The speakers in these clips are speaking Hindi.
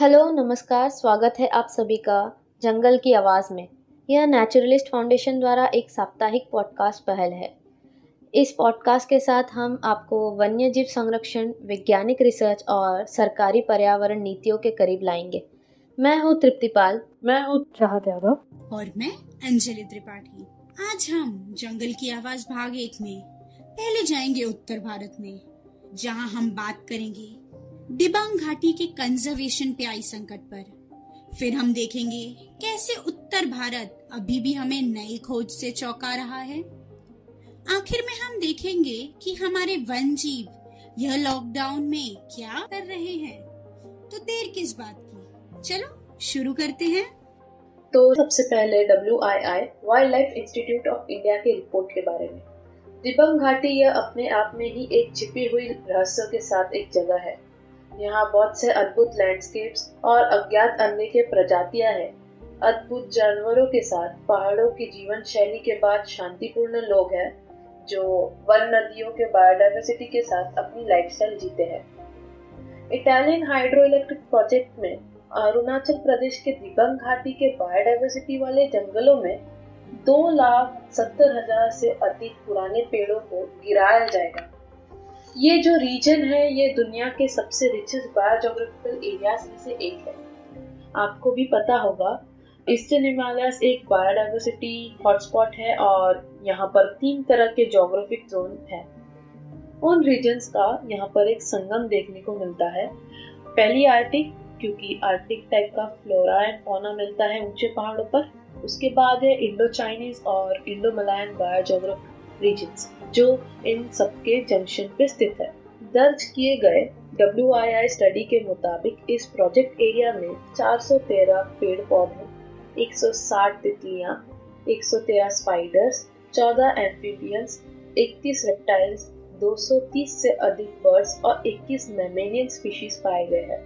हेलो नमस्कार स्वागत है आप सभी का जंगल की आवाज़ में। यह नेचुरलिस्ट फाउंडेशन द्वारा एक साप्ताहिक पॉडकास्ट पहल है। इस पॉडकास्ट के साथ हम आपको वन्य जीव संरक्षण वैज्ञानिक रिसर्च और सरकारी पर्यावरण नीतियों के करीब लाएँगे। मैं हूँ तृप्तिपाल। मैं हूँ चाहत यादव। और मैं अंजलि त्रिपाठी। आज हम जंगल की आवाज़ भाग एक में पहले जाएँगे उत्तर भारत में जहाँ हम बात करेंगे दिबांग घाटी के कंजर्वेशन पे आई संकट पर। फिर हम देखेंगे कैसे उत्तर भारत अभी भी हमें नई खोज से चौंका रहा है। आखिर में हम देखेंगे कि हमारे वन जीव यह लॉकडाउन में क्या कर रहे हैं। तो देर किस बात की? चलो, शुरू करते हैं। तो सबसे पहले W I I wildlife institute of India की रिपोर्ट के बारे में। दिबंग घाटी यह अपने आप में ही एक छिपी हुई रहस्य के साथ एक जगह है। यहाँ बहुत से अद्भुत लैंडस्केप्स और अज्ञात अन्य के प्रजातियाँ हैं। अद्भुत जानवरों के साथ, पहाड़ों की जीवन शैली के बाद शांतिपूर्ण लोग हैं, जो वन नदियों के बायोडाइवर्सिटी के साथ अपनी लाइफस्टाइल जीते हैं। इटालियन हाइड्रो इलेक्ट्रिक प्रोजेक्ट में अरुणाचल प्रदेश के दिबंग घाटी के बायोडाइवर्सिटी वाले जंगलों में दो लाख सत्तर हज़ार से अधिक पुराने पेड़ों को गिराया जाएगा। ये जो रीजन है, ये दुनिया के सबसे रिचेस्ट बायोजोग्राफिकल एरियाज़ में से एक है। आपको भी पता होगा ईस्टर्न हिमालयस एक बायोडाइवर्सिटी हॉटस्पॉट है और यहाँ पर तीन तरह के जोग्राफिक जोन है। उन रीजन्स का यहाँ पर एक संगम देखने को मिलता है। पहली आर्टिक क्योंकि आर्टिक टाइप का फ्लोरा एंड फोना मिलता है ऊँचे पहाड़ों पर। उसके बाद है इंडो चाइनीज़ और इंडो मलायन बायोजोग्राफिक रीजन्स जो इन सबके जंक्शन पे स्थित है। दर्ज किए गए डब्ल्यूआईआई स्टडी के मुताबिक इस प्रोजेक्ट एरिया में 413 पेड़ पौधे 160 तितलियाँ 113 स्पाइडर्स 14 एम्फीबियंस 31 रेप्टाइल्स 230 से अधिक बर्ड्स और 21 मेमेनियन स्पीशीज पाए गए हैं।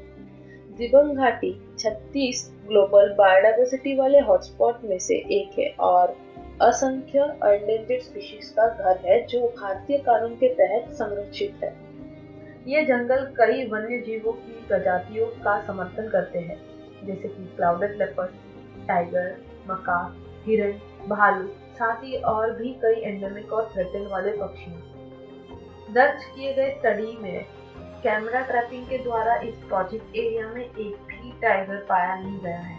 दिबंग घाटी 36 ग्लोबल बायोडाइवर्सिटी वाले हॉटस्पॉट में से एक है और असंख्य एंडेंजर्ड स्पीशीज का घर है, जो भारतीय कानून के तहत संरक्षित है। ये जंगल कई वन्य जीवों की प्रजातियों का समर्थन करते हैं, जैसे कि क्लाउडेड लेपर्ड टाइगर मका हिरण, भालू साथ और भी कई एंडेमिक और थ्रेटन वाले पक्षी दर्ज किए गए स्टडी में कैमरा ट्रैपिंग के द्वारा इस प्रोजेक्ट एरिया में एक भी टाइगर पाया नहीं गया है,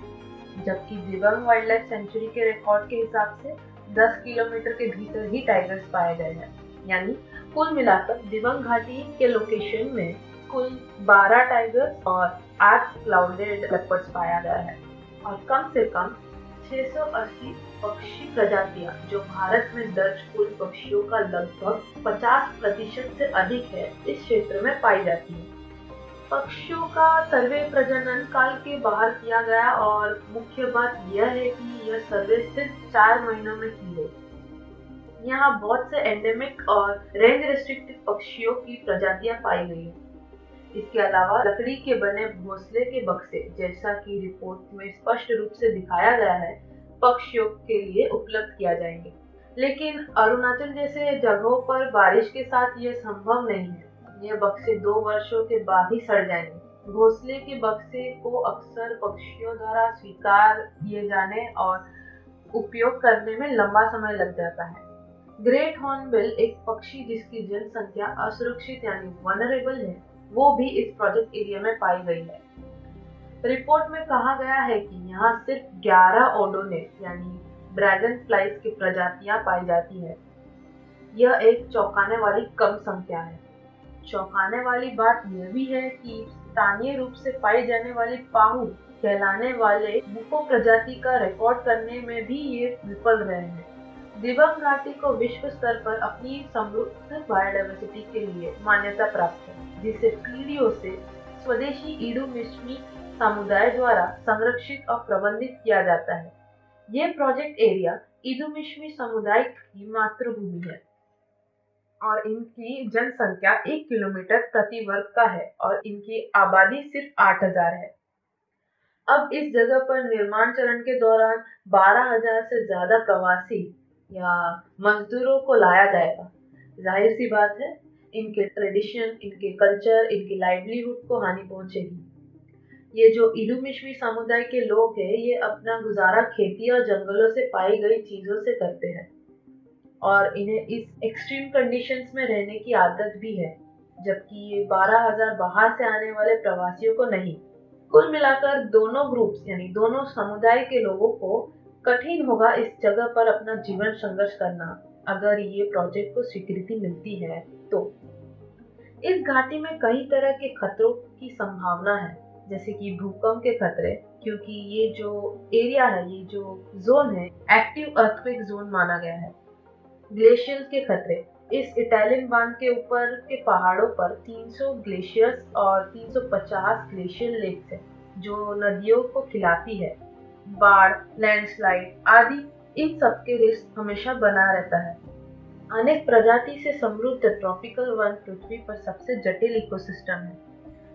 जबकि दिवंग वाइल्ड लाइफ सेंचुरी के रिकॉर्ड के हिसाब से 10 किलोमीटर के भीतर ही टाइगर्स पाए गए हैं। यानी कुल मिलाकर दिवंग घाटी के लोकेशन में कुल 12 टाइगर्स और 8 क्लाउडेड लेपर्ड्स पाया गया है। और कम से कम 680 पक्षी प्रजातियाँ, जो भारत में दर्ज कुल पक्षियों का लगभग 50 प्रतिशत से अधिक है, इस क्षेत्र में पाई जाती है। पक्षियों का सर्वे प्रजनन काल के बाहर किया गया और मुख्य बात यह है कि यह सर्वे सिर्फ़ चार महीनों में की गई। यहाँ बहुत से एंडेमिक और रेंज रेस्ट्रिक्टेड पक्षियों की प्रजातियाँ पाई गई इसके अलावा लकड़ी के बने घोंसले के बक्से, जैसा कि रिपोर्ट में स्पष्ट रूप से दिखाया गया है, पक्षियों के लिए उपलब्ध किया जाएँगे। लेकिन अरुणाचल जैसे जगहों पर बारिश के साथ ये संभव नहीं है। ये बक्से दो वर्षों के बाद ही सड़ जाएँगे। घोंसले के बक्से को अक्सर पक्षियों द्वारा स्वीकार किए जाने और उपयोग करने में लंबा समय लग जाता है। ग्रेट हॉर्नबिल एक पक्षी जिसकी जनसंख्या असुरक्षित यानी वनरेबल है, वो भी इस प्रोजेक्ट एरिया में पाई गई है। रिपोर्ट में कहा गया है कि यहाँ सिर्फ़ 11 ओडोनेट यानी ड्रैगन फ्लाइज की प्रजातियाँ पाई जाती है। यह एक चौंकाने वाली कम संख्या है। चौंकाने वाली बात यह भी है कि स्थानीय रूप से पाई जाने वाली पाहु कहलाने वाले बुको प्रजाति का रिकॉर्ड करने में भी ये विफल रहे हैं। दिवंग घाटी को विश्व स्तर पर अपनी समृद्ध बायोडाइवर्सिटी के लिए मान्यता प्राप्त है, जिसे पीढ़ियों से स्वदेशी ईडू मिश्मी समुदाय द्वारा संरक्षित और प्रबंधित किया जाता है। ये प्रोजेक्ट एरिया इदुमिश्मी समुदाय की मातृभूमि है। और इनकी जनसंख्या एक किलोमीटर प्रति वर्ग का है और इनकी आबादी सिर्फ़ आठ हज़ार है। अब इस जगह पर निर्माण चरण के दौरान बारह हज़ार से ज़्यादा प्रवासी या मजदूरों को लाया जाएगा। ज़ाहिर सी बात है, इनके ट्रेडिशन, इनके कल्चर, इनकी लाइवलीहुड को हानि पहुंचेगी। ये जो इलुमिशवी समुदाय के लोग हैं, ये अपना गुजारा खेती और जंगलों से पाई गई चीज़ों से करते हैं। और इन्हें इस एक्सट्रीम कंडीशंस में रहने की आदत भी है, जबकि ये बारह हज़ार बाहर से आने वाले प्रवासियों को नहीं। कुल मिलाकर दोनों ग्रुप्स यानी दोनों समुदाय के लोगों को कठिन होगा इस जगह पर अपना जीवन संघर्ष करना। अगर ये प्रोजेक्ट को स्वीकृति मिलती है तो। इस घाटी में कई तरह के खतरों की संभावना है, जैसे कि भूकंप के खतरे, क्योंकि ये जो एरिया है, ये जो जोन है एक्टिव अर्थक्वेक जोन माना गया है। ग्लेशियर्स के खतरे। इस इटालियन बाँध के ऊपर के पहाड़ों पर 300 ग्लेशियर्स और 350 ग्लेशियर लेक्स हैं, जो नदियों को खिलाती है। बाढ़ लैंडस्लाइड आदि, इन सब के रिस्क हमेशा बना रहता है। अनेक प्रजाति से समृद्ध ट्रॉपिकल वन पृथ्वी पर सबसे जटिल इकोसिस्टम है।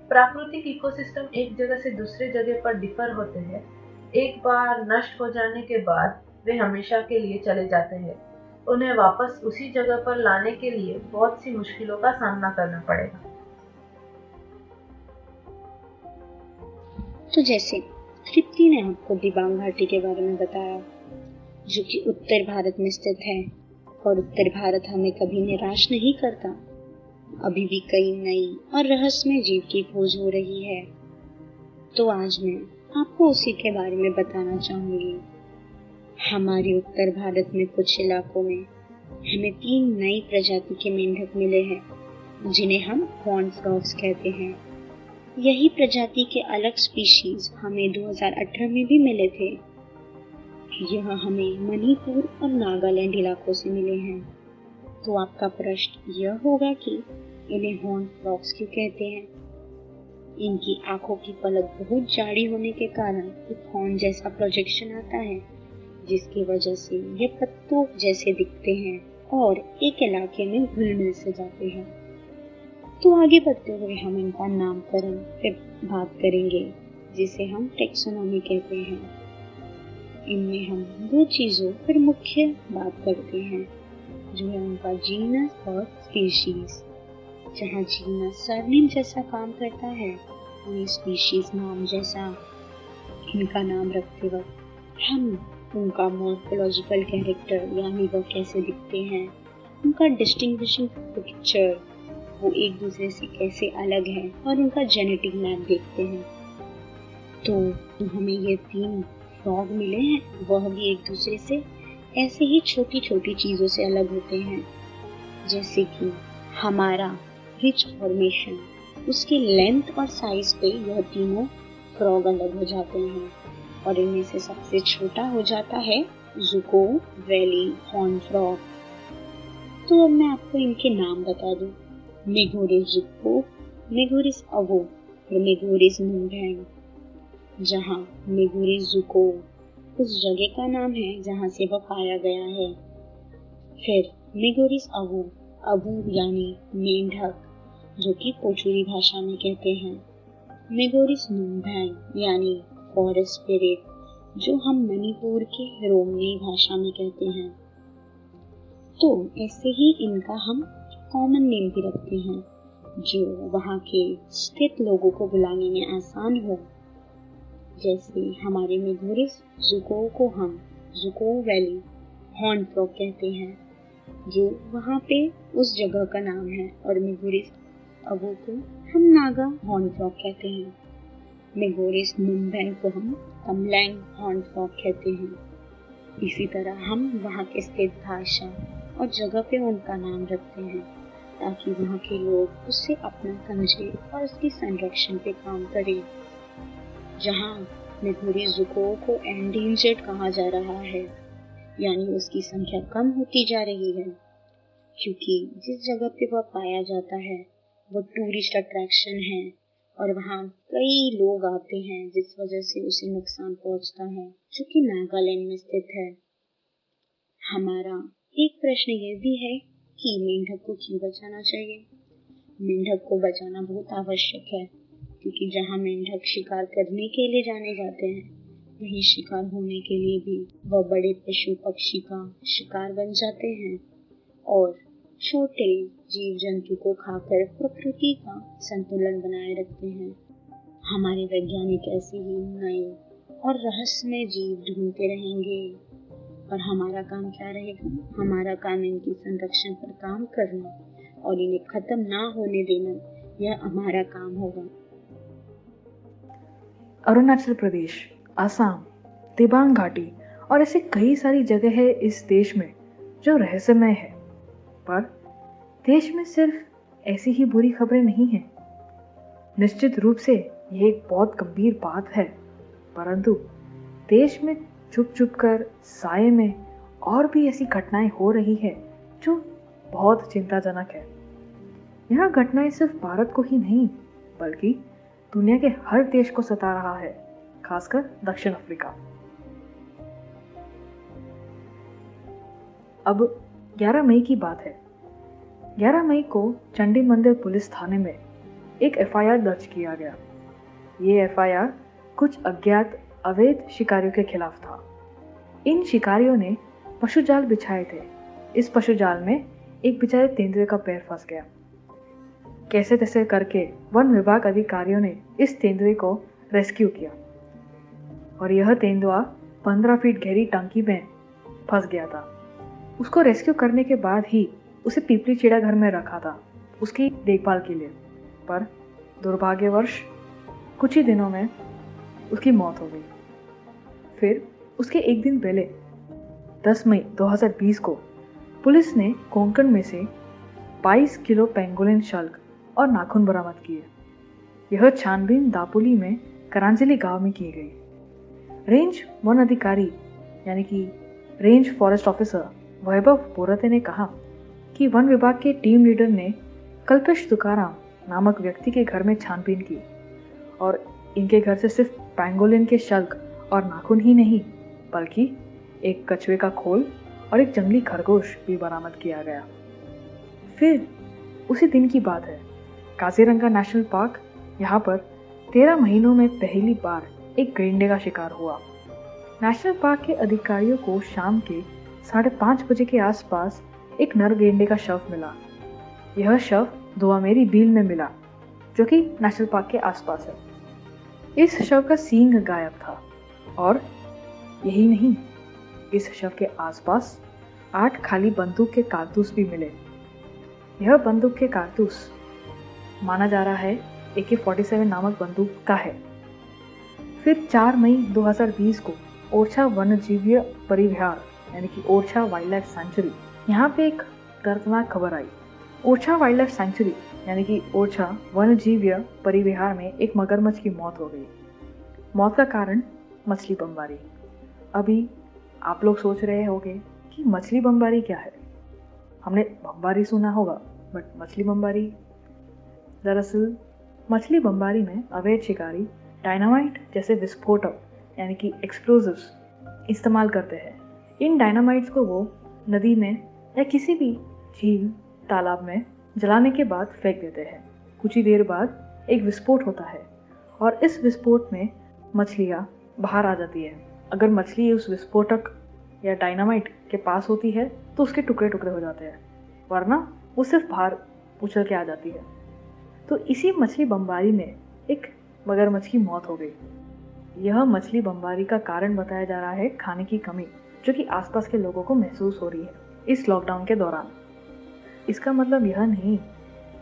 प्राकृतिक इकोसिस्टम एक जगह से दूसरे जगह पर डिफर होते हैं। एक बार नष्ट हो जाने के बाद वे हमेशा के लिए चले जाते हैं। उन्हें वापस उसी जगह पर लाने के लिए बहुत सी मुश्किलों का सामना करना पड़ेगा। तो जैसे तृप्ति ने आपको दिबांग घाटी के बारे में बताया, जो कि उत्तर भारत में स्थित है, और उत्तर भारत हमें कभी निराश नहीं करता। अभी भी कई नई और रहस्यमय जीव की खोज हो रही है। तो आज मैं आपको उसी के बारे में बताना चाहूँगी। हमारे उत्तर भारत में कुछ इलाकों में हमें तीन नई प्रजाति के मेंढक मिले हैं, जिन्हें हम हॉर्न फ्रॉग्स कहते हैं। यही प्रजाति के अलग स्पीशीज हमें 2018 में भी मिले थे। यह हमें मणिपुर और नागालैंड इलाकों से मिले हैं। तो आपका प्रश्न यह होगा कि इन्हें हॉर्न फ्रॉक्स क्यों कहते हैं? इनकी आँखों की पलक बहुत जाड़ी होने के कारण एक हॉर्न जैसा प्रोजेक्शन आता है। जिसकी वजह से ये पत्तों जैसे दिखते हैं और एक इलाके में घुल मिल से जाते हैं। तो आगे बढ़ते हुए हम इनका नामकरण फिर बात करेंगे, जिसे हम टेक्सोनॉमी कहते हैं। इनमें हम दो चीज़ों पर मुख्य बात करते हैं, जो है उनका जीनस और स्पीशीज जहाँ जीनस सरनेम जैसा काम करता है, वही स्पीशीज नाम जैसा इनका नाम रखते वक्त हम उनका मॉर्फोलॉजिकल कैरेक्टर यानी वह कैसे दिखते हैं, उनका डिस्टिंग्विशिंग पिक्चर वो एक दूसरे से कैसे अलग है, और उनका जेनेटिक मैप देखते हैं। तो हमें ये तीन फ्रॉग मिले हैं, वह भी एक दूसरे से ऐसे ही छोटी छोटी चीज़ों से अलग होते हैं। जैसे कि हमारा रिच फॉर्मेशन उसके लेंथ और साइज़ पे यह तीनों फ्रॉग अलग हो जाते हैं। और इनमें से सबसे छोटा हो जाता है जुको वैली हॉर्न फ्रॉग तो अब मैं आपको इनके नाम बता दूँ। मेघोरिस जुको मेघोरिस अवो और मेघोरिस मुंगैंग जहाँ मेगुरी जुको उस जगह का नाम है जहाँ से वह पाया गया है। फिर मेगोरिस अबू अबू यानी मेंढक, जो कि पोचुरी भाषा में कहते हैं। मेगोरिस नुम्भैंग यानी फॉरेस्ट स्पिरिट जो हम मणिपुर के रोमनी भाषा में कहते हैं। तो ऐसे ही इनका हम कॉमन नेम भी रखते हैं, जो वहाँ के स्थित लोगों को बुलाने में आसान हो। जैसे हमारे मेघोरिस जुको को हम जुको वैली हॉर्न फ्रॉक कहते हैं, जो वहाँ पे उस जगह का नाम है और मेघोरिस अबो को हम नागा हॉर्न फ्रॉक कहते हैं। मेघोरिस मुंबैन को हम कमलैंग हॉर्न फ्रॉक कहते हैं। इसी तरह हम वहाँ के स्थित भाषा और जगह पे उनका नाम रखते हैं, ताकि वहाँ के लोग उससे अपना समझे और उसकी संरक्षण पे काम करें। जहाँ मिथुरी जुको को एंडेंजर्ड कहा जा रहा है, यानी उसकी संख्या कम होती जा रही है, क्योंकि जिस जगह पे वह पाया जाता है, वो टूरिस्ट अट्रैक्शन है। और वहाँ कई लोग आते हैं जिस वजह से उसे नुकसान पहुँचता है, जो कि नागालैंड में स्थित है। हमारा एक प्रश्न ये भी है कि मेंढक को क्यों बचाना चाहिए? मेंढक को बचाना बहुत आवश्यक है, क्योंकि जहाँ मेंढक शिकार करने के लिए जाने जाते हैं, वहीं शिकार होने के लिए भी वह बड़े पशु पक्षी का शिकार बन जाते हैं। और छोटे जीव जंतु को खाकर प्रकृति का संतुलन बनाए रखते हैं। हमारे वैज्ञानिक ऐसे ही नए और रहस्यमय जीव ढूंढते रहेंगे। और हमारा काम क्या रहेगा? हमारा काम इनके संरक्षण पर काम करना और इन्हें खत्म ना होने देना, यह हमारा काम होगा। अरुणाचल प्रदेश, आसाम तिबांग घाटी और ऐसे कई सारी जगह है इस देश में जो रहस्यमय है। पर देश में सिर्फ़ ऐसी ही बुरी खबरें नहीं हैं। निश्चित रूप से यह एक बहुत गंभीर बात है, परंतु देश में चुप चुप कर साय में और भी ऐसी घटनाएँ हो रही है जो बहुत चिंताजनक है। यह घटनाएँ सिर्फ़ भारत को ही नहीं, बल्कि दुनिया के हर देश को सता रहा है, खासकर दक्षिण अफ्रीका। अब 11 मई की बात है। 11 मई को चंडी मंदिर पुलिस थाने में एक एफआईआर दर्ज किया गया। ये एफआईआर कुछ अज्ञात, अवैध शिकारियों के खिलाफ था। इन शिकारियों ने पशु जाल बिछाए थे। इस पशु जाल में एक बेचारे तेंदुए का पैर फंस गया। कैसे तैसे करके वन विभाग अधिकारियों ने इस तेंदुए को रेस्क्यू किया? और यह तेंदुआ पंद्रह फीट गहरी टंकी में फंस गया था। उसको रेस्क्यू करने के बाद ही उसे पीपली चिड़ा घर में रखा था, उसकी देखभाल के लिए। पर दुर्भाग्यवश, कुछ ही दिनों में उसकी मौत हो गई। फिर उसके एक दिन पहले 10 मई 2020 को, पुलिस ने कोंकण में से 22 किलो पेंगोलिन शल्क और नाखून बरामद किए। यह छानबीन दापुली में करांजली गाँव में की गई। रेंज वन अधिकारी, यानी कि range forest officer Vaibhav Porte ने कहा कि वन विभाग के टीम लीडर ने कल्पेश तुकाराम नामक व्यक्ति के घर में छानबीन की और इनके घर से सिर्फ़ पैंगोलिन के शल्क और नाखून ही नहीं, बल्कि एक कछुए का खोल और एक जंगली खरगोश भी बरामद किया गया। फिर उसी दिन की बात है। काजीरंगा नेशनल पार्क, यहाँ पर तेरह महीनों में पहली बार एक गेंडे का शिकार हुआ। नेशनल पार्क के अधिकारियों को शाम के साढ़े पाँच बजे के आसपास एक नर गेंडे का शव मिला। यह शव दुआमेरी बील में मिला, जो कि नेशनल पार्क के आसपास है। इस शव का सींग गायब था, और यही नहीं, इस शव के आसपास आठ खाली बंदूक के कारतूस भी मिले। यह बंदूक के कारतूस, माना जा रहा है, ए के फोर्टी सेवन नामक बंदूक का है। फिर 4 मई 2020 को ओरछा वन्य जीवीय परिविहार यानी कि ओरछा वाइल्ड लाइफ सेंचुरी। यहाँ पे एक दर्दनाक खबर आई। ओरछा वाइल्ड लाइफ सेंचुरी, यानी कि ओरछा वन्य जीवीय परिविहार में एक मगरमच्छ की मौत हो गई। मौत का कारण मछली बमबारी। अभी आप लोग सोच रहे होंगे कि मछली बमबारी क्या है? हमने बमबारी सुना होगा बट मछली बमबारी? दरअसल, मछली बमबारी में अवैध शिकारी डायनामाइट जैसे विस्फोटक, यानी कि एक्सप्लोजिव्स इस्तेमाल करते हैं। इन डायनामाइट्स को वो नदी में या किसी भी झील, तालाब में जलाने के बाद फेंक देते हैं। कुछ ही देर बाद एक विस्फोट होता है और इस विस्फोट में मछलियाँ बाहर आ जाती है। अगर मछली उस विस्फोटक या डायनामाइट के पास होती है तो उसके टुकड़े टुकड़े हो जाते हैं, वरना वो सिर्फ़ बाहर उछल के आ जाती है। तो इसी मछली बमबारी में एक मगरमच्छ की मौत हो गई। यह मछली बमबारी का कारण बताया जा रहा है खाने की कमी। जो कि आसपास के लोगों को महसूस हो रही है इस लॉकडाउन के दौरान। इसका मतलब यह नहीं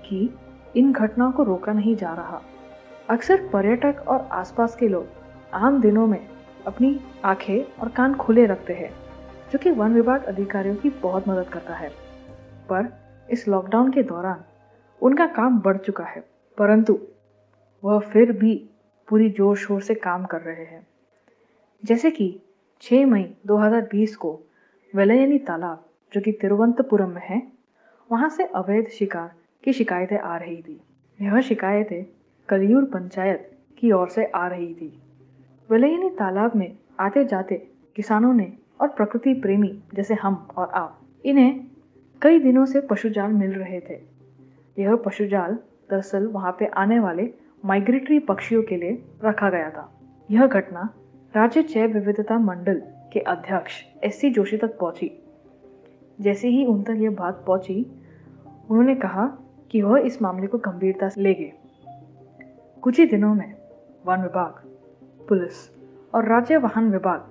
कि इन घटनाओं को रोका नहीं जा रहा। अक्सर पर्यटक और आसपास के लोग आम दिनों में अपनी आँखें और कान खुले रखते हैं, जो कि वन विभाग अधिकारियों की बहुत मदद करता है। पर इस लॉकडाउन के दौरान उनका काम बढ़ चुका है, परंतु वह फिर भी पूरी ज़ोर शोर से काम कर रहे हैं। जैसे कि 6 मई 2020 को वेलयनी तालाब, जो कि तिरुवंतपुरम में है, वहाँ से अवैध शिकार की शिकायतें आ रही थी। यह शिकायतें कलियूर पंचायत की ओर से आ रही थी। वेलयनी तालाब में आते जाते किसानों ने और प्रकृति प्रेमी जैसे हम और आप, इन्हें कई दिनों से पशुजाल मिल रहे थे। यह पशुजाल दरअसल वहाँ पे आने वाले माइग्रेटरी पक्षियों के लिए रखा गया था। यह घटना राज्य जैव विविधता मंडल के अध्यक्ष एस जोशी तक पहुँची। जैसे ही उन तक यह बात पहुँची, उन्होंने कहा कि वह इस मामले को गंभीरता से ले गए कुछ ही दिनों में वन विभाग, पुलिस और राज्य वाहन विभाग,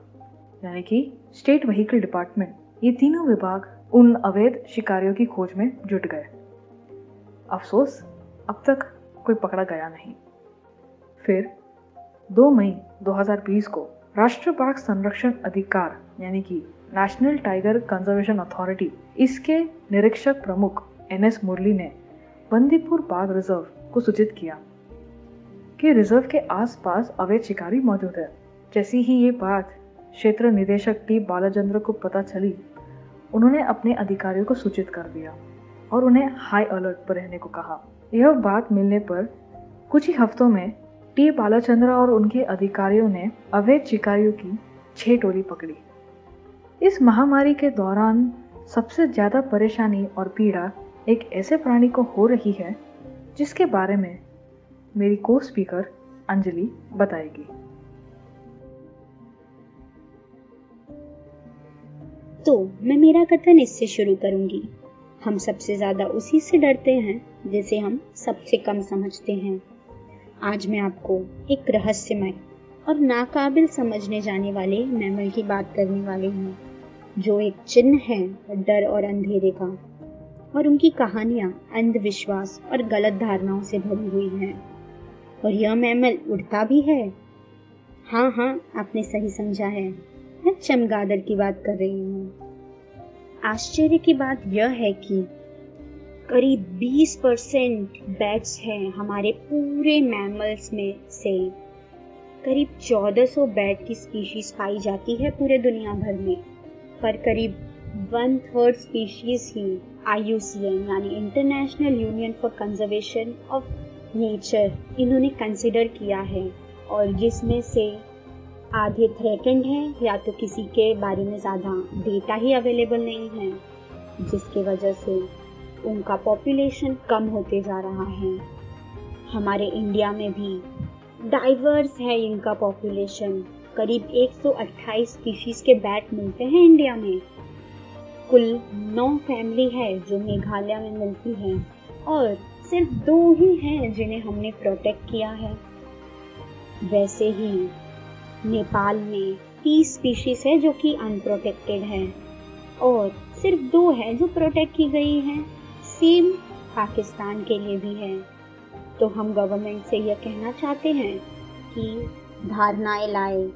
यानी कि स्टेट व्हीकल डिपार्टमेंट, ये तीनों विभाग उन अवैध शिकारियों की खोज में जुट गए। अफसोस, अब तक कोई पकड़ा गया नहीं। फिर 2 मई 2020 को राष्ट्रीय बाघ संरक्षण अधिकार, यानी कि नेशनल टाइगर कंजर्वेशन अथॉरिटी इसके निरीक्षक प्रमुख एन एस मुरली ने बंदीपुर बाघ रिज़र्व को सूचित किया कि रिज़र्व के आसपास अवैध शिकारी मौजूद है। जैसी ही ये बात क्षेत्र निदेशक टी. बालाचंद्र को पता चली, उन्होंने अपने अधिकारियों को सूचित कर दिया और उन्हें हाई अलर्ट पर रहने को कहा। यह बात मिलने पर कुछ ही हफ्तों में टी. बालाचंद्र और उनके अधिकारियों ने अवैध शिकारियों की छह टोली पकड़ी। इस महामारी के दौरान सबसे ज़्यादा परेशानी और पीड़ा एक ऐसे प्राणी को हो रही है, जिसके बारे में मेरी को स्पीकर अंजलि बताएगी। तो मैं मेरा कथन इससे शुरू करूँगी। हम सबसे ज़्यादा उसी से डरते हैं, जिसे हम सबसे कम समझते हैं। आज मैं आपको एक रहस्यमय और नाकाबिल समझने जाने वाले मैमल की बात करने वाली हूँ, जो एक चिन्ह है डर और अंधेरे का, और उनकी कहानियाँ अंधविश्वास और गलत धारणाओं से भरी हुई हैं। और यह मैमल उड़ता भी है। हाँ हाँ आपने सही समझा है। मैं चमगादड़ की बात कर रही हूँ। आश्चर्य की बात यह है कि करीब 20 परसेंट बैट्स हैं हमारे पूरे मैमल्स में से। करीब 1400 बैट की स्पीशीज पाई जाती है पूरे दुनिया भर में। पर करीब वन थर्ड स्पीशीज ही आई यानी international union for conservation of nature इन्होंने कंसिडर किया है और जिसमें से आधे थ्रेटेंड हैं या तो किसी के बारे में ज़्यादा डेटा ही अवेलेबल नहीं है, जिसके वजह से उनका पॉपुलेशन कम होते जा रहा है। हमारे इंडिया में भी डाइवर्स है इनका पॉपुलेशन करीब 128 स्पीशीज के बैट मिलते हैं इंडिया में। कुल नौ फैमिली है जो मेघालय में मिलती है और सिर्फ़ दो ही हैं जिन्हें हमने प्रोटेक्ट किया है। वैसे ही नेपाल में तीस स्पीशीज है जो कि अनप्रोटेक्टेड है और सिर्फ़ दो है जो प्रोटेक्ट की गई है। सेम पाकिस्तान के लिए भी है। तो हम गवर्नमेंट से यह कहना चाहते हैं कि धारणाएँ लाए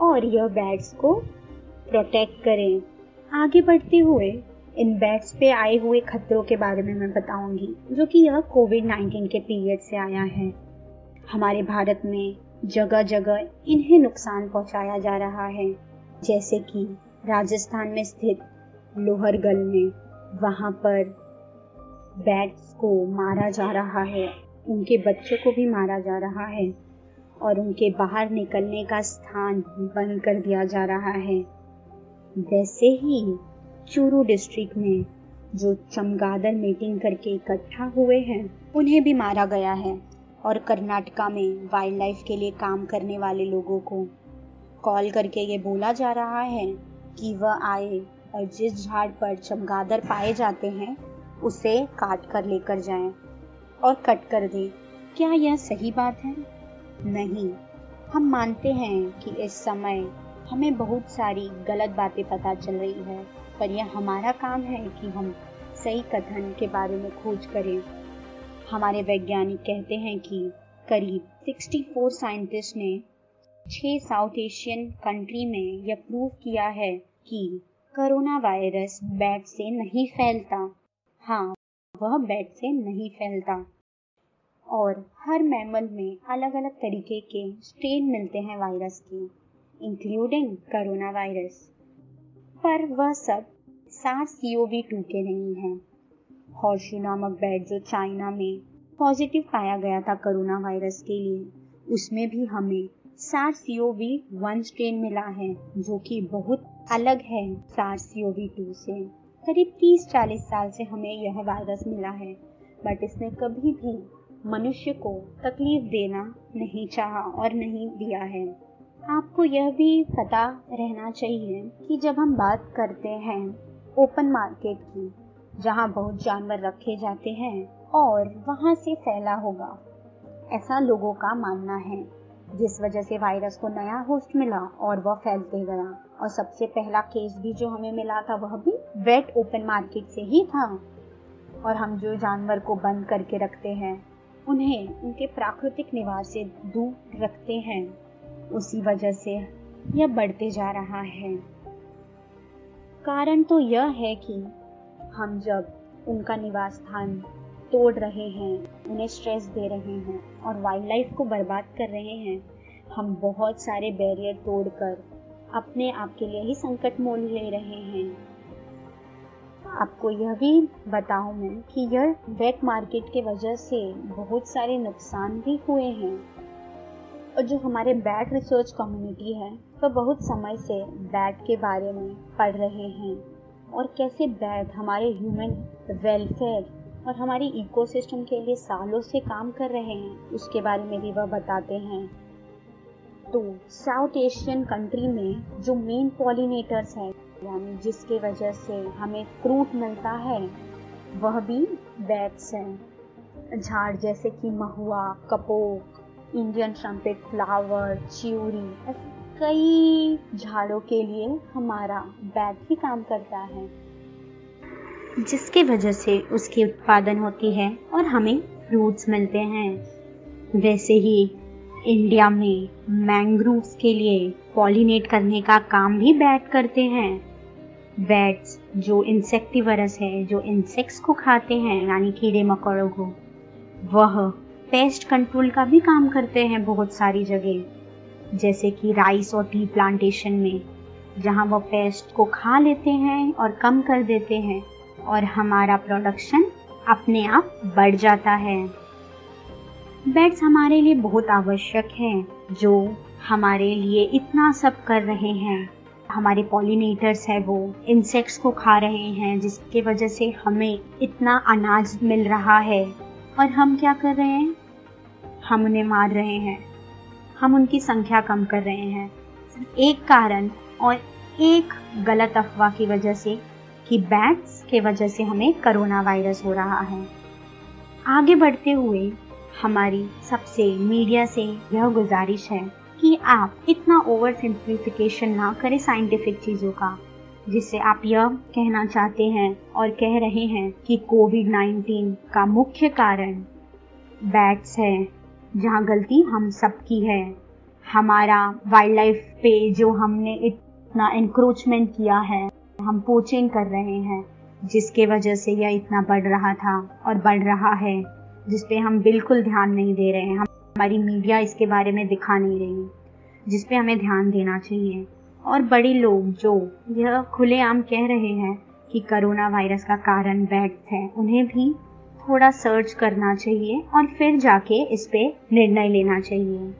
और यह बैट्स को प्रोटेक्ट करें। आगे बढ़ते हुए, इन बैट्स पे आए हुए खतरों के बारे में मैं बताऊँगी, जो कि यह कोविड 19 के पीरियड से आया है। हमारे भारत में जगह जगह इन्हें नुकसान पहुँचाया जा रहा है। जैसे कि राजस्थान में स्थित लोहरगल में, वहाँ पर बैट्स को मारा जा रहा है। उनके बच्चों को भी मारा जा रहा है और उनके बाहर निकलने का स्थान बंद कर दिया जा रहा है। वैसे ही चूरू डिस्ट्रिक्ट में जो चमगादड़ मीटिंग करके इकट्ठा हुए हैं, उन्हें भी मारा गया है और कर्नाटका में वाइल्ड लाइफ के लिए काम करने वाले लोगों को कॉल करके ये बोला जा रहा है कि वह आए और जिस झाड़ पर चमगादड़ पाए जाते हैं उसे काट कर लेकर जाएँ और कट कर दें। क्या यह सही बात है? नहीं। हम मानते हैं कि इस समय हमें बहुत सारी गलत बातें पता चल रही है, पर यह हमारा काम है कि हम सही कथन के बारे में खोज करें। हमारे वैज्ञानिक कहते हैं कि करीब 64 साइंटिस्ट ने छह साउथ एशियन कंट्री में यह प्रूव किया है कि कोरोना वायरस बैट से नहीं फैलता। हाँ वह बैट से नहीं फैलता। और हर मैमल में अलग अलग तरीके के स्ट्रेन मिलते हैं वायरस के इंक्लूडिंग कोरोना वायरस पर वह सब सार सी ओ वी टू के नहीं हैं। हॉर्शू नामक बैट जो चाइना में पॉजिटिव पाया गया था कोरोना वायरस के लिए, उसमें भी हमें SARS C O V one strain मिला है, जो कि बहुत अलग है सार सी ओ वी टू से। करीब 30-40 साल से हमें यह वायरस मिला है बट इसने कभी भी मनुष्य को तकलीफ़ देना नहीं चाहा और नहीं दिया है। आपको यह भी पता रहना चाहिए कि जब हम बात करते हैं ओपन मार्केट की, जहाँ बहुत जानवर रखे जाते हैं और वहाँ से फैला होगा, ऐसा लोगों का मानना है, जिस वजह से वायरस को नया होस्ट मिला और वह फैलते गया। और सबसे पहला केस भी जो हमें मिला था, वह भी वेट ओपन मार्केट से ही था। और हम जो जानवर को बंद करके रखते हैं, उन्हें, उनके प्राकृतिक निवास से दूर रखते हैं। उसी वजह से यह बढ़ते जा रहा है। कारण तो यह है कि हम जब उनका निवास स्थान तोड़ रहे हैं, उन्हें स्ट्रेस दे रहे हैं और वाइल्ड लाइफ को बर्बाद कर रहे हैं, हम बहुत सारे बैरियर तोड़कर अपने आप के लिए ही संकट मोल ले रहे हैं। आपको यह भी बताऊँ मैं कि यह वेट मार्केट के वजह से बहुत सारे नुकसान भी हुए हैं। और जो हमारे बैट रिसर्च कम्युनिटी है, वह तो बहुत समय से बैट के बारे में पढ़ रहे हैं। और कैसे बैट हमारे ह्यूमन वेलफेयर और हमारी इकोसिस्टम के लिए सालों से काम कर रहे हैं, उसके बारे में भी वह बताते हैं। तो साउथ एशियन कंट्री में जो मेन पॉलिनेटर्स हैं, यानी जिसके वजह से हमें फ्रूट मिलता है, वह भी बैट्स हैं। झाड़ जैसे कि महुआ, कपोक इंडियन ट्रम्पेट फ्लावर च्यूरी कई झाड़ों के लिए हमारा बैट ही काम करता है। जिसके वजह से उसकी उत्पादन होती है और हमें फ्रूट्स मिलते हैं। वैसे ही इंडिया में मैंग्रोव्स के लिए पॉलिनेट करने का काम भी बैट करते हैं। बैट्स जो इंसेक्टिवरस है, जो इंसेक्ट्स को खाते हैं, यानी कीड़े मकोड़ों को, वह पेस्ट कंट्रोल का भी काम करते हैं बहुत सारी जगह। जैसे कि राइस और टी प्लांटेशन में, जहाँ वह पेस्ट को खा लेते हैं और कम कर देते हैं, और हमारा प्रोडक्शन अपने आप बढ़ जाता है। बेड्स हमारे लिए बहुत आवश्यक हैं, जो हमारे लिए इतना सब कर रहे हैं। हमारे पॉलिनेटर्स है वो इंसेक्ट्स को खा रहे हैं, जिसके वजह से हमें इतना अनाज मिल रहा है। और हम क्या कर रहे हैं? हम उन्हें मार रहे हैं। हम उनकी संख्या कम कर रहे हैं। एक कारण और एक गलत अफवाह की वजह से कि बैट्स के वजह से हमें कोरोना वायरस हो रहा है। आगे बढ़ते हुए हमारी सबसे मीडिया से यह गुजारिश है कि आप इतना ओवर सिंप्लीफिकेशन ना करें साइंटिफिक चीज़ों का, जिससे आप यह कहना चाहते हैं और कह रहे हैं कि कोविड 19 का मुख्य कारण बैट्स है, जहाँ गलती हम सब की है। हमारा वाइल्ड लाइफ पे जो हमने इतना इंक्रोचमेंट किया है, हम पोचिंग कर रहे हैं, जिसके वजह से यह इतना बढ़ रहा था और बढ़ रहा है। जिस पे हम बिल्कुल ध्यान नहीं दे रहे हैं, हम हमारी मीडिया इसके बारे में दिखा नहीं रही, जिस पे हमें ध्यान देना चाहिए। और बड़े लोग जो यह खुलेआम कह रहे हैं कि कोरोना वायरस का कारण बैठ है, उन्हें भी थोड़ा सर्च करना चाहिए और फिर जाके इस पे निर्णय लेना चाहिए।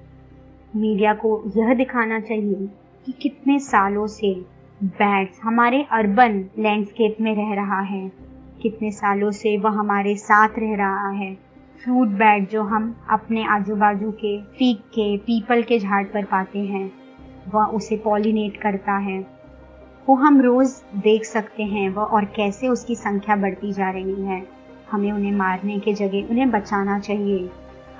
मीडिया को यह दिखाना चाहिए कि कितने सालों से बैट्स हमारे अर्बन लैंडस्केप में रह रहा है, कितने सालों से वह हमारे साथ रह रहा है। फ्रूट बैट जो हम अपने आजू बाजू के फीक के पीपल के झाड़ पर पाते हैं, वह उसे पॉलिनेट करता है। वो हम रोज़ देख सकते हैं, वह और कैसे उसकी संख्या बढ़ती जा रही है। हमें उन्हें मारने के जगह, उन्हें बचाना चाहिए।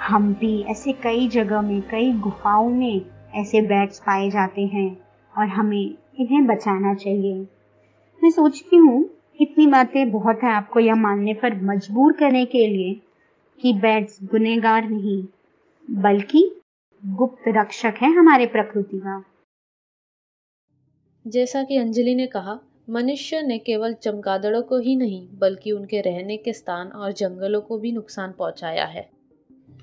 हम भी ऐसे कई जगह में, कई गुफाओं में ऐसे बैट्स पाए जाते हैं और हमें इन्हें बचाना चाहिए। मैं सोचती हूँ, इतनी बातें बहुत है आपको यह मानने पर मजबूर करने के लिए कि बैट्स गुनेगार नहीं, बल्कि गुप्त रक्षक है हमारे प्रकृति का। जैसा कि अंजलि ने कहा, मनुष्य ने केवल चमगादड़ों को ही नहीं, बल्कि उनके रहने के स्थान और जंगलों को भी नुकसान पहुँचाया है।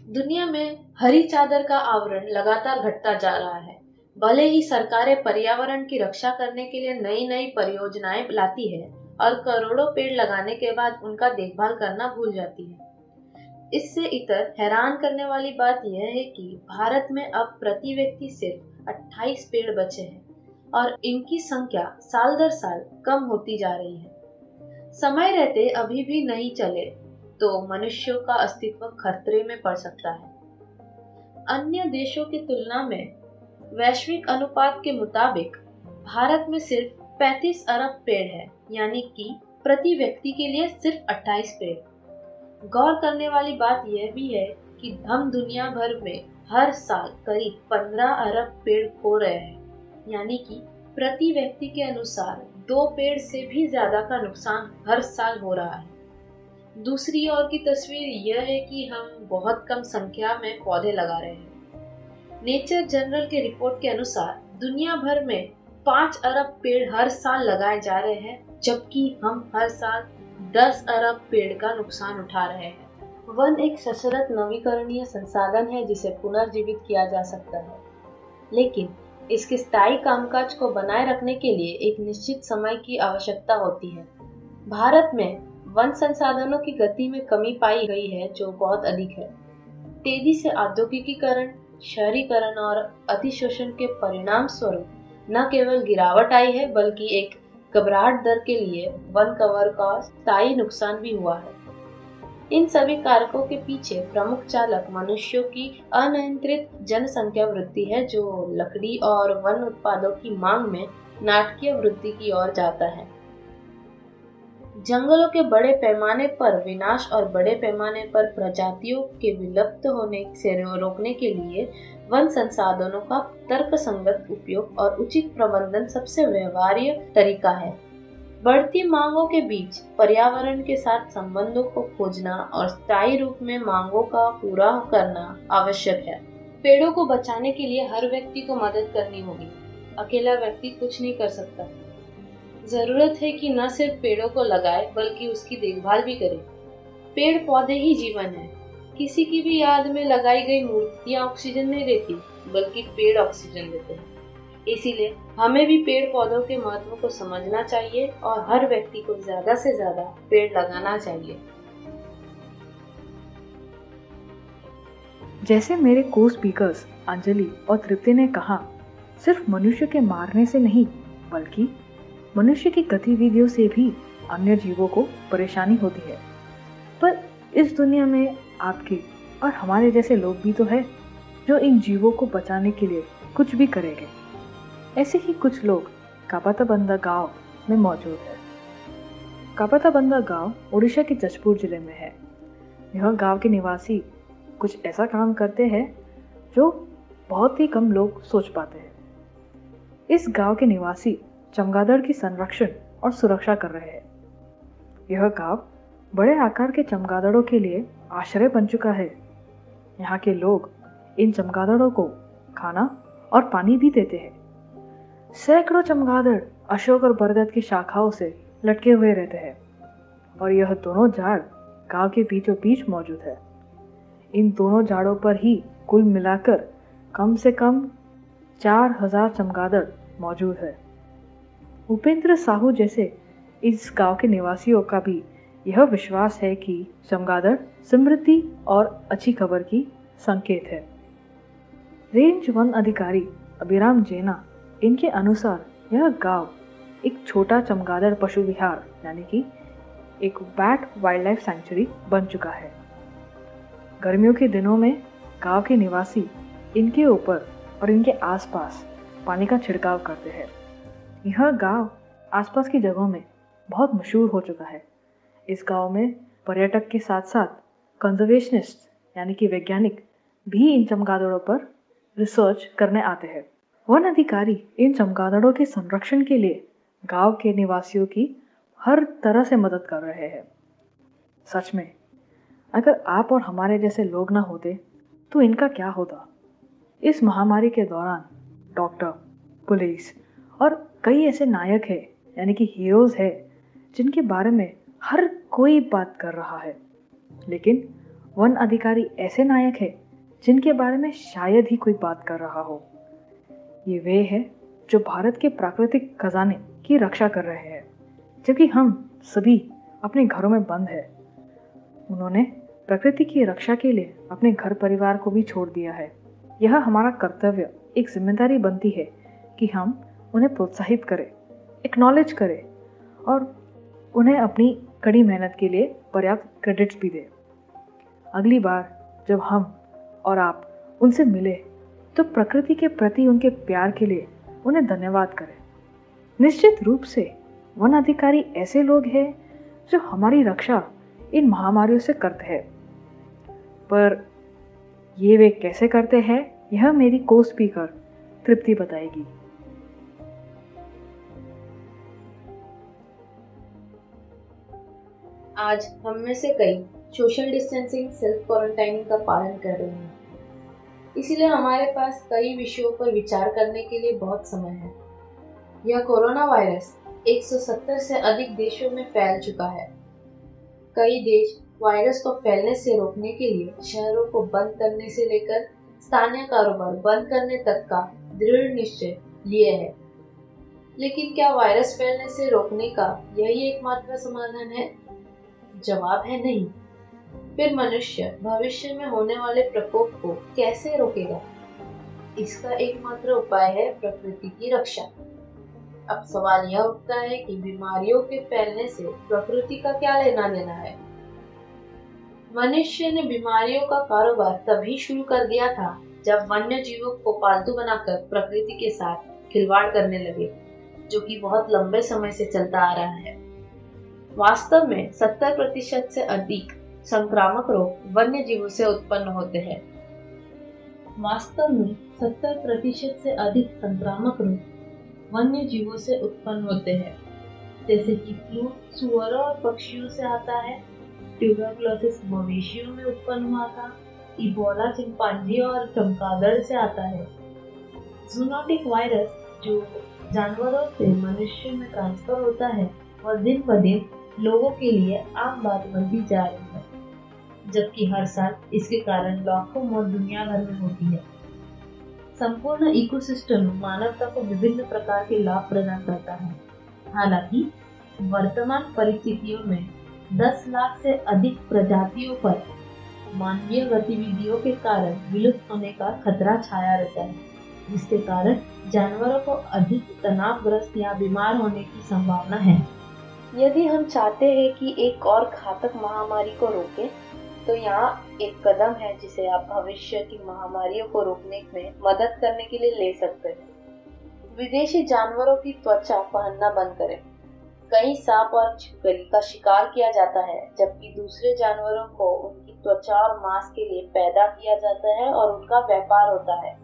दुनिया में हरी चादर का आवरण लगातार घटता जा रहा है। भले ही सरकारें पर्यावरण की रक्षा करने के लिए नई नई परियोजनाएँ लाती है, और करोड़ों पेड़ लगाने के बाद उनका देखभाल करना भूल जाती है इससे इतर हैरान करने वाली बात यह है कि भारत में अब प्रति व्यक्ति सिर्फ़ 28 पेड़ बचे हैं और इनकी संख्या साल दर साल कम होती जा रही है। समय रहते अभी भी नहीं चले तो मनुष्यों का अस्तित्व खतरे में पड़ सकता है। अन्य देशों की तुलना में वैश्विक अनुपात के मुताबिक भारत में सिर्फ़ 35 अरब पेड़ है, यानी कि प्रति व्यक्ति के लिए सिर्फ़ 28 पेड़। गौर करने वाली बात यह भी है कि हम दुनिया भर में हर साल करीब 15 अरब पेड़ खो रहे हैं। यानी कि प्रति व्यक्ति के अनुसार दो पेड़ से भी ज़्यादा का नुकसान हर साल हो रहा है। दूसरी ओर की तस्वीर यह है कि हम बहुत कम संख्या में पौधे लगा रहे हैं। नेचर जनरल के रिपोर्ट के अनुसार दुनिया भर में पाँच अरब पेड़ हर साल लगाए जा रहे हैं, जबकि हम हर साल दस अरब पेड़ का नुकसान उठा रहे हैं। वन एक सशरत नवीकरणीय संसाधन है जिसे पुनर्जीवित किया जा सकता है। लेकिन इसके स्थायी कामकाज को बनाए रखने के लिए एक निश्चित समय की आवश्यकता होती है। भारत में वन संसाधनों की गति में कमी पाई गई है, जो बहुत अधिक है। तेज़ी से औद्योगिकीकरण, शहरीकरण और अतिशोषण के परिणाम स्वरूप न केवल गिरावट आई है, बल्कि एक घबराहट दर के लिए वन कवर का स्थायी नुकसान भी हुआ है। इन सभी कारकों के पीछे प्रमुख चालक मनुष्यों की अनियंत्रित जनसंख्या वृद्धि है, जो लकड़ी और वन उत्पादों की मांग में नाटकीय वृद्धि की ओर जाता है। जंगलों के बड़े पैमाने पर विनाश और बड़े पैमाने पर प्रजातियों के विलुप्त होने से रोकने के लिए वन संसाधनों का तर्क संगत उपयोग और उचित प्रबंधन सबसे व्यवहार्य तरीका है। बढ़ती मांगों के बीच पर्यावरण के साथ संबंधों को खोजना और स्थायी रूप में मांगों का पूरा करना आवश्यक है। पेड़ों को बचाने के लिए हर व्यक्ति को मदद करनी होगी। अकेला व्यक्ति कुछ नहीं कर सकता। ज़रूरत है कि न सिर्फ़ पेड़ों को लगाए, बल्कि उसकी देखभाल भी करे। पेड़ पौधे ही जीवन है। किसी की भी याद में लगाई गई मूर्तियाँ ऑक्सीजन नहीं देती बल्कि पेड़ ऑक्सीजन देते हैं। इसीलिए हमें भी पेड़ पौधों के महत्व को समझना चाहिए और हर व्यक्ति को ज़्यादा से ज़्यादा पेड़ लगाना चाहिए। जैसे मेरे को स्पीकर्स अंजलि और तृप्ति ने कहा, सिर्फ़ मनुष्य के मारने से नहीं, बल्कि मनुष्य की गतिविधियों से भी अन्य जीवों को परेशानी होती है। पर इस दुनिया में आपके और हमारे जैसे लोग भी तो है, जो इन जीवों को बचाने के लिए कुछ भी करेंगे। ऐसे ही कुछ लोग कापाताबंदा गाँव में मौजूद है। कापाताबंदा गाँव उड़ीसा के जशपुर ज़िले में है। यह गाँव के निवासी कुछ ऐसा काम करते हैं, जो बहुत ही कम लोग सोच पाते हैं। इस गाँव के निवासी चमगादड़ की संरक्षण और सुरक्षा कर रहे हैं। यह गाँव बड़े आकार के चमगादड़ों के लिए आश्रय बन चुका है। यहाँ के लोग इन चमगादड़ों को खाना और पानी भी देते हैं। सैकड़ों चमगादड़ अशोक और बरगद की शाखाओं से लटके हुए रहते हैं और यह दोनों झाड़ गाँव के बीचों बीच मौजूद है। इन दोनों झाड़ों पर ही कुल मिलाकर कम से कम चार हज़ार चमगादड़ मौजूद है। उपेंद्र साहू जैसे इस गाँव के निवासियों का भी यह विश्वास है कि चमगादड़ समृद्धि और अच्छी खबर की संकेत है। रेंज वन अधिकारी अभिराम जेना, इनके अनुसार यह गाँव एक छोटा चमगादड़ पशु विहार, यानी कि एक बैट वाइल्ड लाइफ सेंचुरी बन चुका है। गर्मियों के दिनों में गाँव के निवासी इनके ऊपर और इनके आसपास पानी का छिड़काव करते हैं। यह गाँव आसपास की जगहों में बहुत मशहूर हो चुका है। इस गाँव में पर्यटक के साथ साथ कंजर्वेशनिस्ट यानी कि वैज्ञानिक, भी इन चमगादड़ों पर रिसर्च करने आते हैं। वन अधिकारी इन चमगादड़ों के संरक्षण के लिए गाँव के निवासियों की हर तरह से मदद कर रहे हैं। सच में, अगर आप और हमारे जैसे लोग ना होते तो इनका क्या होता? इस महामारी के दौरान डॉक्टर, पुलिस और कई ऐसे नायक हैं, यानी कि हीरोज है, जिनके बारे में हर कोई बात कर रहा है। लेकिन वन अधिकारी ऐसे नायक है, जिनके बारे में शायद ही कोई बात कर रहा हो। ये वे है जो भारत के प्राकृतिक खजाने की रक्षा कर रहे हैं, जबकि हम सभी अपने घरों में बंद है। उन्होंने प्रकृति की रक्षा के लिए अपने घर परिवार को भी छोड़ दिया है। यह हमारा कर्तव्य, एक ज़िम्मेदारी बनती है कि हम उन्हें प्रोत्साहित करें एक्नॉलेज करें और उन्हें अपनी कड़ी मेहनत के लिए पर्याप्त क्रेडिट्स भी दें। अगली बार जब हम और आप उनसे मिले तो प्रकृति के प्रति उनके प्यार के लिए उन्हें धन्यवाद करें। निश्चित रूप से वन अधिकारी ऐसे लोग हैं जो हमारी रक्षा इन महामारियों से करते हैं। पर ये वे कैसे करते हैं, यह मेरी को स्पीकर तृप्ति बताएगी। आज हम में से कई सोशल डिस्टेंसिंग सेल्फ क्वारंटाइनिंग का पालन कर रहे हैं। इसीलिए हमारे पास कई विषयों पर विचार करने के लिए बहुत समय है। यह कोरोना वायरस 170 से अधिक देशों में फैल चुका है। कई देश वायरस को फैलने से रोकने के लिए शहरों को बंद करने से लेकर स्थानीय कारोबार बंद करने तक का दृढ़ निश्चय लिए है। लेकिन क्या वायरस फैलने से रोकने का यही एकमात्र समाधान है? जवाब है नहीं। फिर मनुष्य भविष्य में होने वाले प्रकोप को कैसे रोकेगा? इसका एकमात्र उपाय है प्रकृति की रक्षा। अब सवाल यह उठता है कि बीमारियों के फैलने से प्रकृति का क्या लेना देना है? मनुष्य ने बीमारियों का कारोबार तभी शुरू कर दिया था जब वन्य जीवों को पालतू बनाकर प्रकृति के साथ खिलवाड़ करने लगे, जो कि बहुत लंबे समय से चलता आ रहा है। वास्तव में 70 प्रतिशत से अधिक संक्रामक रोग वन्य जीवों से उत्पन्न होते हैं। वास्तव में 70 प्रतिशत से अधिक संक्रामक रोग वन्य जीवों से उत्पन्न होते हैं। जैसे कि फ्लू सुअरों और पक्षियों से आता है ट्यूबरकुलोसिस मवेशियों में उत्पन्न हुआ था, इबोला चिंपांजी और चमकादड़ से आता है। जूनोटिक वायरस जो जानवरों से मनुष्य में ट्रांसफ़र होता है और दिन ब दिन लोगों के लिए आम बात बनती जा रही है, जबकि हर साल इसके कारण लाखों मौत दुनिया भर में होती है। संपूर्ण इकोसिस्टम मानवता को विभिन्न प्रकार के लाभ प्रदान करता है। हालाँकि, वर्तमान परिस्थितियों में 10 लाख से अधिक प्रजातियों पर मानवीय गतिविधियों के कारण विलुप्त होने का खतरा छाया रहता है, जिसके कारण जानवरों को अधिक तनावग्रस्त या बीमार होने की संभावना है। यदि हम चाहते हैं कि एक और घातक महामारी को रोकें, तो यहाँ एक कदम है जिसे आप भविष्य की महामारियों को रोकने में मदद करने के लिए ले सकते हैं। विदेशी जानवरों की त्वचा पहनना बंद करें। कई सांप और छिपकली का शिकार किया जाता है जबकि दूसरे जानवरों को उनकी त्वचा और मांस के लिए पैदा किया जाता है और उनका व्यापार होता है।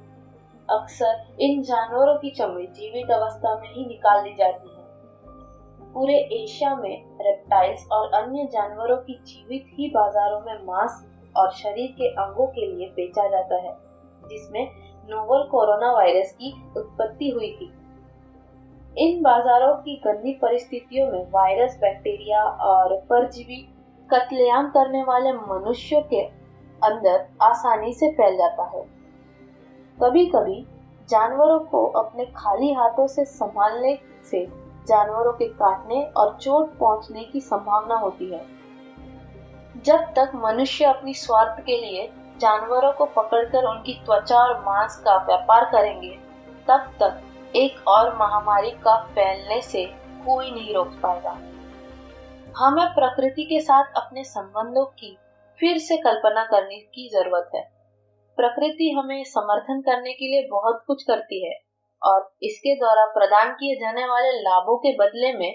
अक्सर इन जानवरों की चमड़ी जीवित अवस्था में ही निकाल ली जाती है। पूरे एशिया में रेप्टाइल्स और अन्य जानवरों की जीवित ही बाजारों में मांस और शरीर के अंगों के लिए बेचा जाता है, जिसमें नोवल कोरोना वायरस की उत्पत्ति हुई थी। इन बाजारों की गंदी परिस्थितियों में वायरस बैक्टीरिया और परजीवी कत्लेआम करने वाले मनुष्यों के अंदर आसानी से फैल जाता है। कभी कभी जानवरों को अपने खाली हाथों से संभालने से जानवरों के काटने और चोट पहुँचने की संभावना होती है। जब तक मनुष्य अपनी स्वार्थ के लिए जानवरों को पकड़कर उनकी त्वचा और मांस का व्यापार करेंगे, तब तक एक और महामारी का फैलने से कोई नहीं रोक पाएगा। हमें प्रकृति के साथ अपने संबंधों की फिर से कल्पना करने की ज़रूरत है। प्रकृति हमें समर्थन करने के लिए बहुत कुछ करती है। और इसके द्वारा प्रदान किए जाने वाले लाभों के बदले में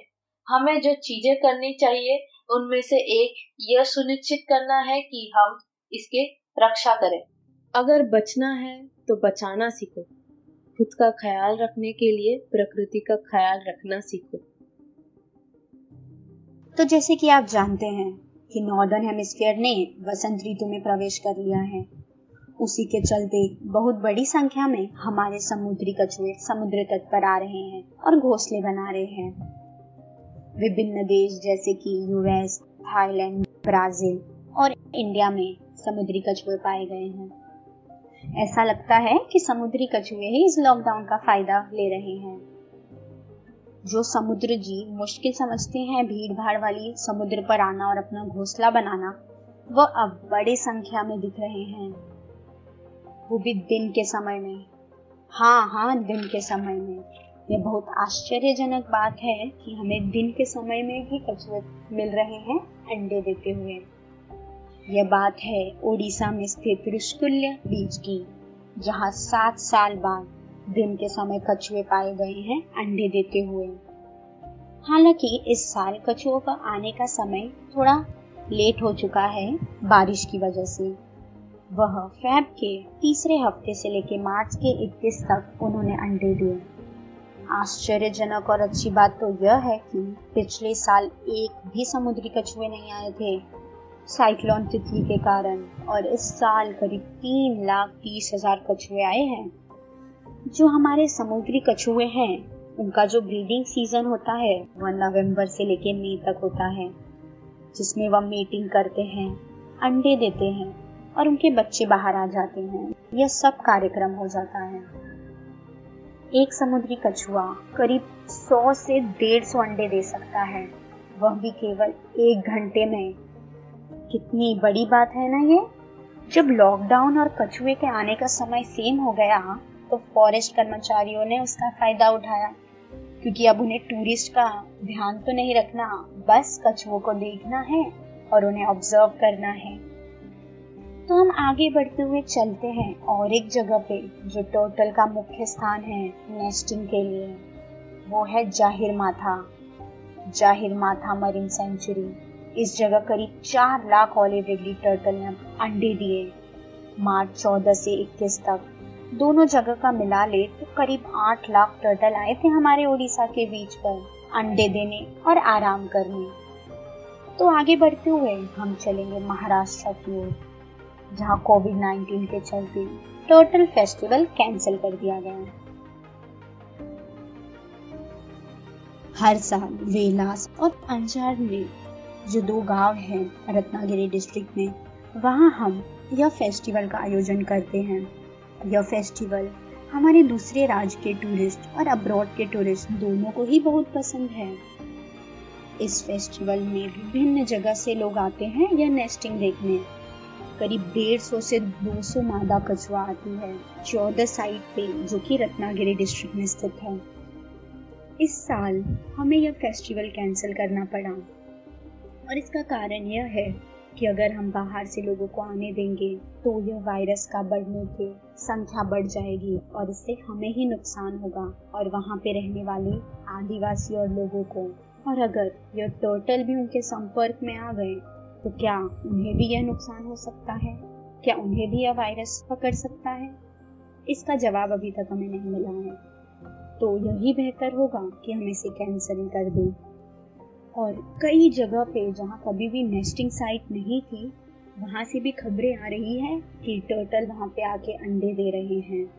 हमें जो चीज़ें करनी चाहिए उनमें से एक यह सुनिश्चित करना है कि हम इसके रक्षा करें। अगर बचना है तो बचाना सीखो। खुद का ख्याल रखने के लिए प्रकृति का ख्याल रखना सीखो। तो जैसे कि आप जानते हैं कि नॉर्दर्न हेमिस्फीयर ने वसंत ऋतु में प्रवेश कर लिया है। उसी के चलते बहुत बड़ी संख्या में हमारे समुद्री कछुए समुद्र तट पर आ रहे हैं और घोंसले बना रहे हैं। विभिन्न देश जैसे कि यूएस, थाईलैंड, ब्राज़ील और इंडिया में समुद्री कछुए पाए गए हैं। ऐसा लगता है कि समुद्री कछुए ही इस लॉकडाउन का फ़ायदा ले रहे हैं। जो समुद्र जीव मुश्किल समझते हैं भीड़ भाड़ वाली समुद्र पर आना और अपना घोंसला बनाना वह अब बड़ी संख्या में दिख रहे हैं। वो भी दिन के समय में। हाँ हाँ दिन के समय में। ये बहुत आश्चर्यजनक बात है कि हमें दिन के समय में भी कछुए मिल रहे हैं, अंडे देते हुए। यह बात है ओडिशा में स्थित ऋषकुल्य बीच की, जहाँ सात साल बाद दिन के समय कछुए पाए गए हैं, अंडे देते हुए। हालाँकि इस साल कछुओं का आने का समय थोड़ा लेट हो चुका है, बारिश की वजह से। वह फैब के तीसरे हफ़्ते से लेकर मार्च के 21 तक उन्होंने अंडे दिए। आश्चर्यजनक और अच्छी बात तो यह है कि पिछले साल एक भी समुद्री कछुए नहीं आए थे। साइक्लोन तितली के कारण और इस साल करीब तीन लाख तीस हज़ार कछुए आए हैं। जो हमारे समुद्री कछुए हैं, उनका जो ब्रीडिंग सीज़न होता है, वह नवंबर से लेकर मई तक होता है, जिसमें वह मेटिंग करते हैं, अंडे देते हैं और उनके बच्चे बाहर आ जाते हैं। यह सब कार्यक्रम हो जाता है। एक समुद्री कछुआ करीब 100 से 150 अंडे दे सकता है। वह भी केवल एक घंटे में। कितनी बड़ी बात है ना ये? जब लॉकडाउन और कछुए के आने का समय सेम हो गया तो फॉरेस्ट कर्मचारियों ने उसका फ़ायदा उठाया। क्योंकि अब उन्हें टूरिस्ट का ध्यान तो नहीं रखना, बस कछुओं को देखना है और उन्हें ऑब्ज़र्व करना है। तो हम आगे बढ़ते हुए चलते हैं और एक जगह पे जो टोटल का मुख्य स्थान है नेस्टिंग के लिए, वो है ज़ाहिर माथा। ज़ाहिर माथा मरीन सेंचुरी इस जगह करीब चार लाख ऑलिव रिडली टर्टल ने अंडे दिए। मार्च चौदह से इक्कीस तक। दोनों जगह का मिला ले तो करीब आठ लाख टर्टल आए थे हमारे उड़ीसा के बीच पर, अंडे देने और आराम करने। तो आगे बढ़ते हुए हम चलेंगे महाराष्ट्र की ओर। जहाँ कोविड 19 के चलते टोटल फेस्टिवल कैंसिल कर दिया गया हर साल वेलास और अंजार में जो दो गाँव हैं, रत्नागिरी डिस्ट्रिक्ट में, वहाँ हम यह फेस्टिवल का आयोजन करते हैं। यह फेस्टिवल हमारे दूसरे राज्य के टूरिस्ट और अब्रॉड के टूरिस्ट दोनों को ही बहुत पसंद है। इस फेस्टिवल में विभिन्न जगह से लोग आते हैं यह नेस्टिंग देखने। करीब डेढ़ सौ से दो सौ मादा कछुआ आती है चौदह साइट पे, जो कि रत्नागिरी डिस्ट्रिक्ट में स्थित है। इस साल हमें यह फेस्टिवल कैंसिल करना पड़ा। और इसका कारण यह है कि अगर हम बाहर से लोगों को आने देंगे तो यह वायरस का बढ़ने की संख्या बढ़ जाएगी और इससे हमें ही नुकसान होगा और वहाँ पे रहने वाले आदिवासी और लोगों को। और अगर यह टर्टल भी उनके संपर्क में आ गए तो क्या उन्हें भी यह नुकसान हो सकता है? क्या उन्हें भी यह वायरस पकड़ सकता है? इसका जवाब अभी तक हमें नहीं मिला है। तो यही बेहतर होगा कि हम इसे कैंसिल कर दें। और कई जगह पे जहाँ कभी भी नेस्टिंग साइट नहीं थी, वहाँ से भी खबरें आ रही हैं कि टर्टल वहाँ पे आके अंडे दे रहे हैं।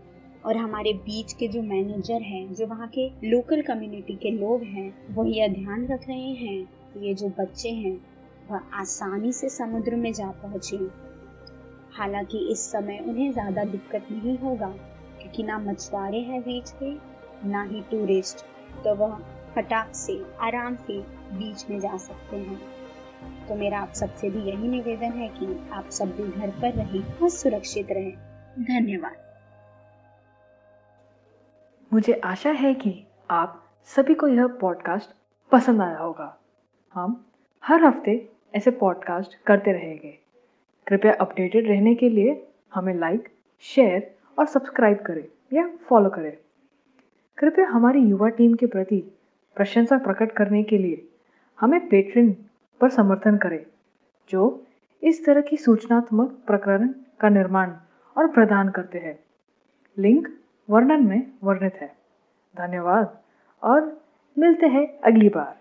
और हमारे बीच के जो मैनेजर हैं, जो वहाँ के लोकल कम्युनिटी के लोग हैं, वो यह ध्यान रख रहे हैं कि ये जो बच्चे हैं वह आसानी से समुद्र में जा पहुँचे। हालाँकि इस समय उन्हें ज़्यादा दिक्कत नहीं होगा, क्योंकि ना मछुआरे हैं बीच के ना ही टूरिस्ट तो वह फटाक से आराम से बीच में जा सकते हैं। तो मेरा आप सबसे भी यही निवेदन है कि आप सब भी घर पर रहें और सुरक्षित रहें। धन्यवाद। मुझे आशा है कि आप सभी को यह पॉडकास्ट पसंद आया होगा। हम हर हफ़्ते ऐसे पॉडकास्ट करते रहेंगे। कृपया अपडेटेड रहने के लिए हमें लाइक शेयर और सब्सक्राइब करें या फॉलो करें। कृपया हमारी युवा टीम के प्रति प्रशंसा प्रकट करने के लिए हमें पेट्रिन पर समर्थन करें, जो इस तरह की सूचनात्मक प्रकरण का निर्माण और प्रदान करते हैं। लिंक वर्णन में वर्णित है। धन्यवाद और मिलते हैं अगली बार।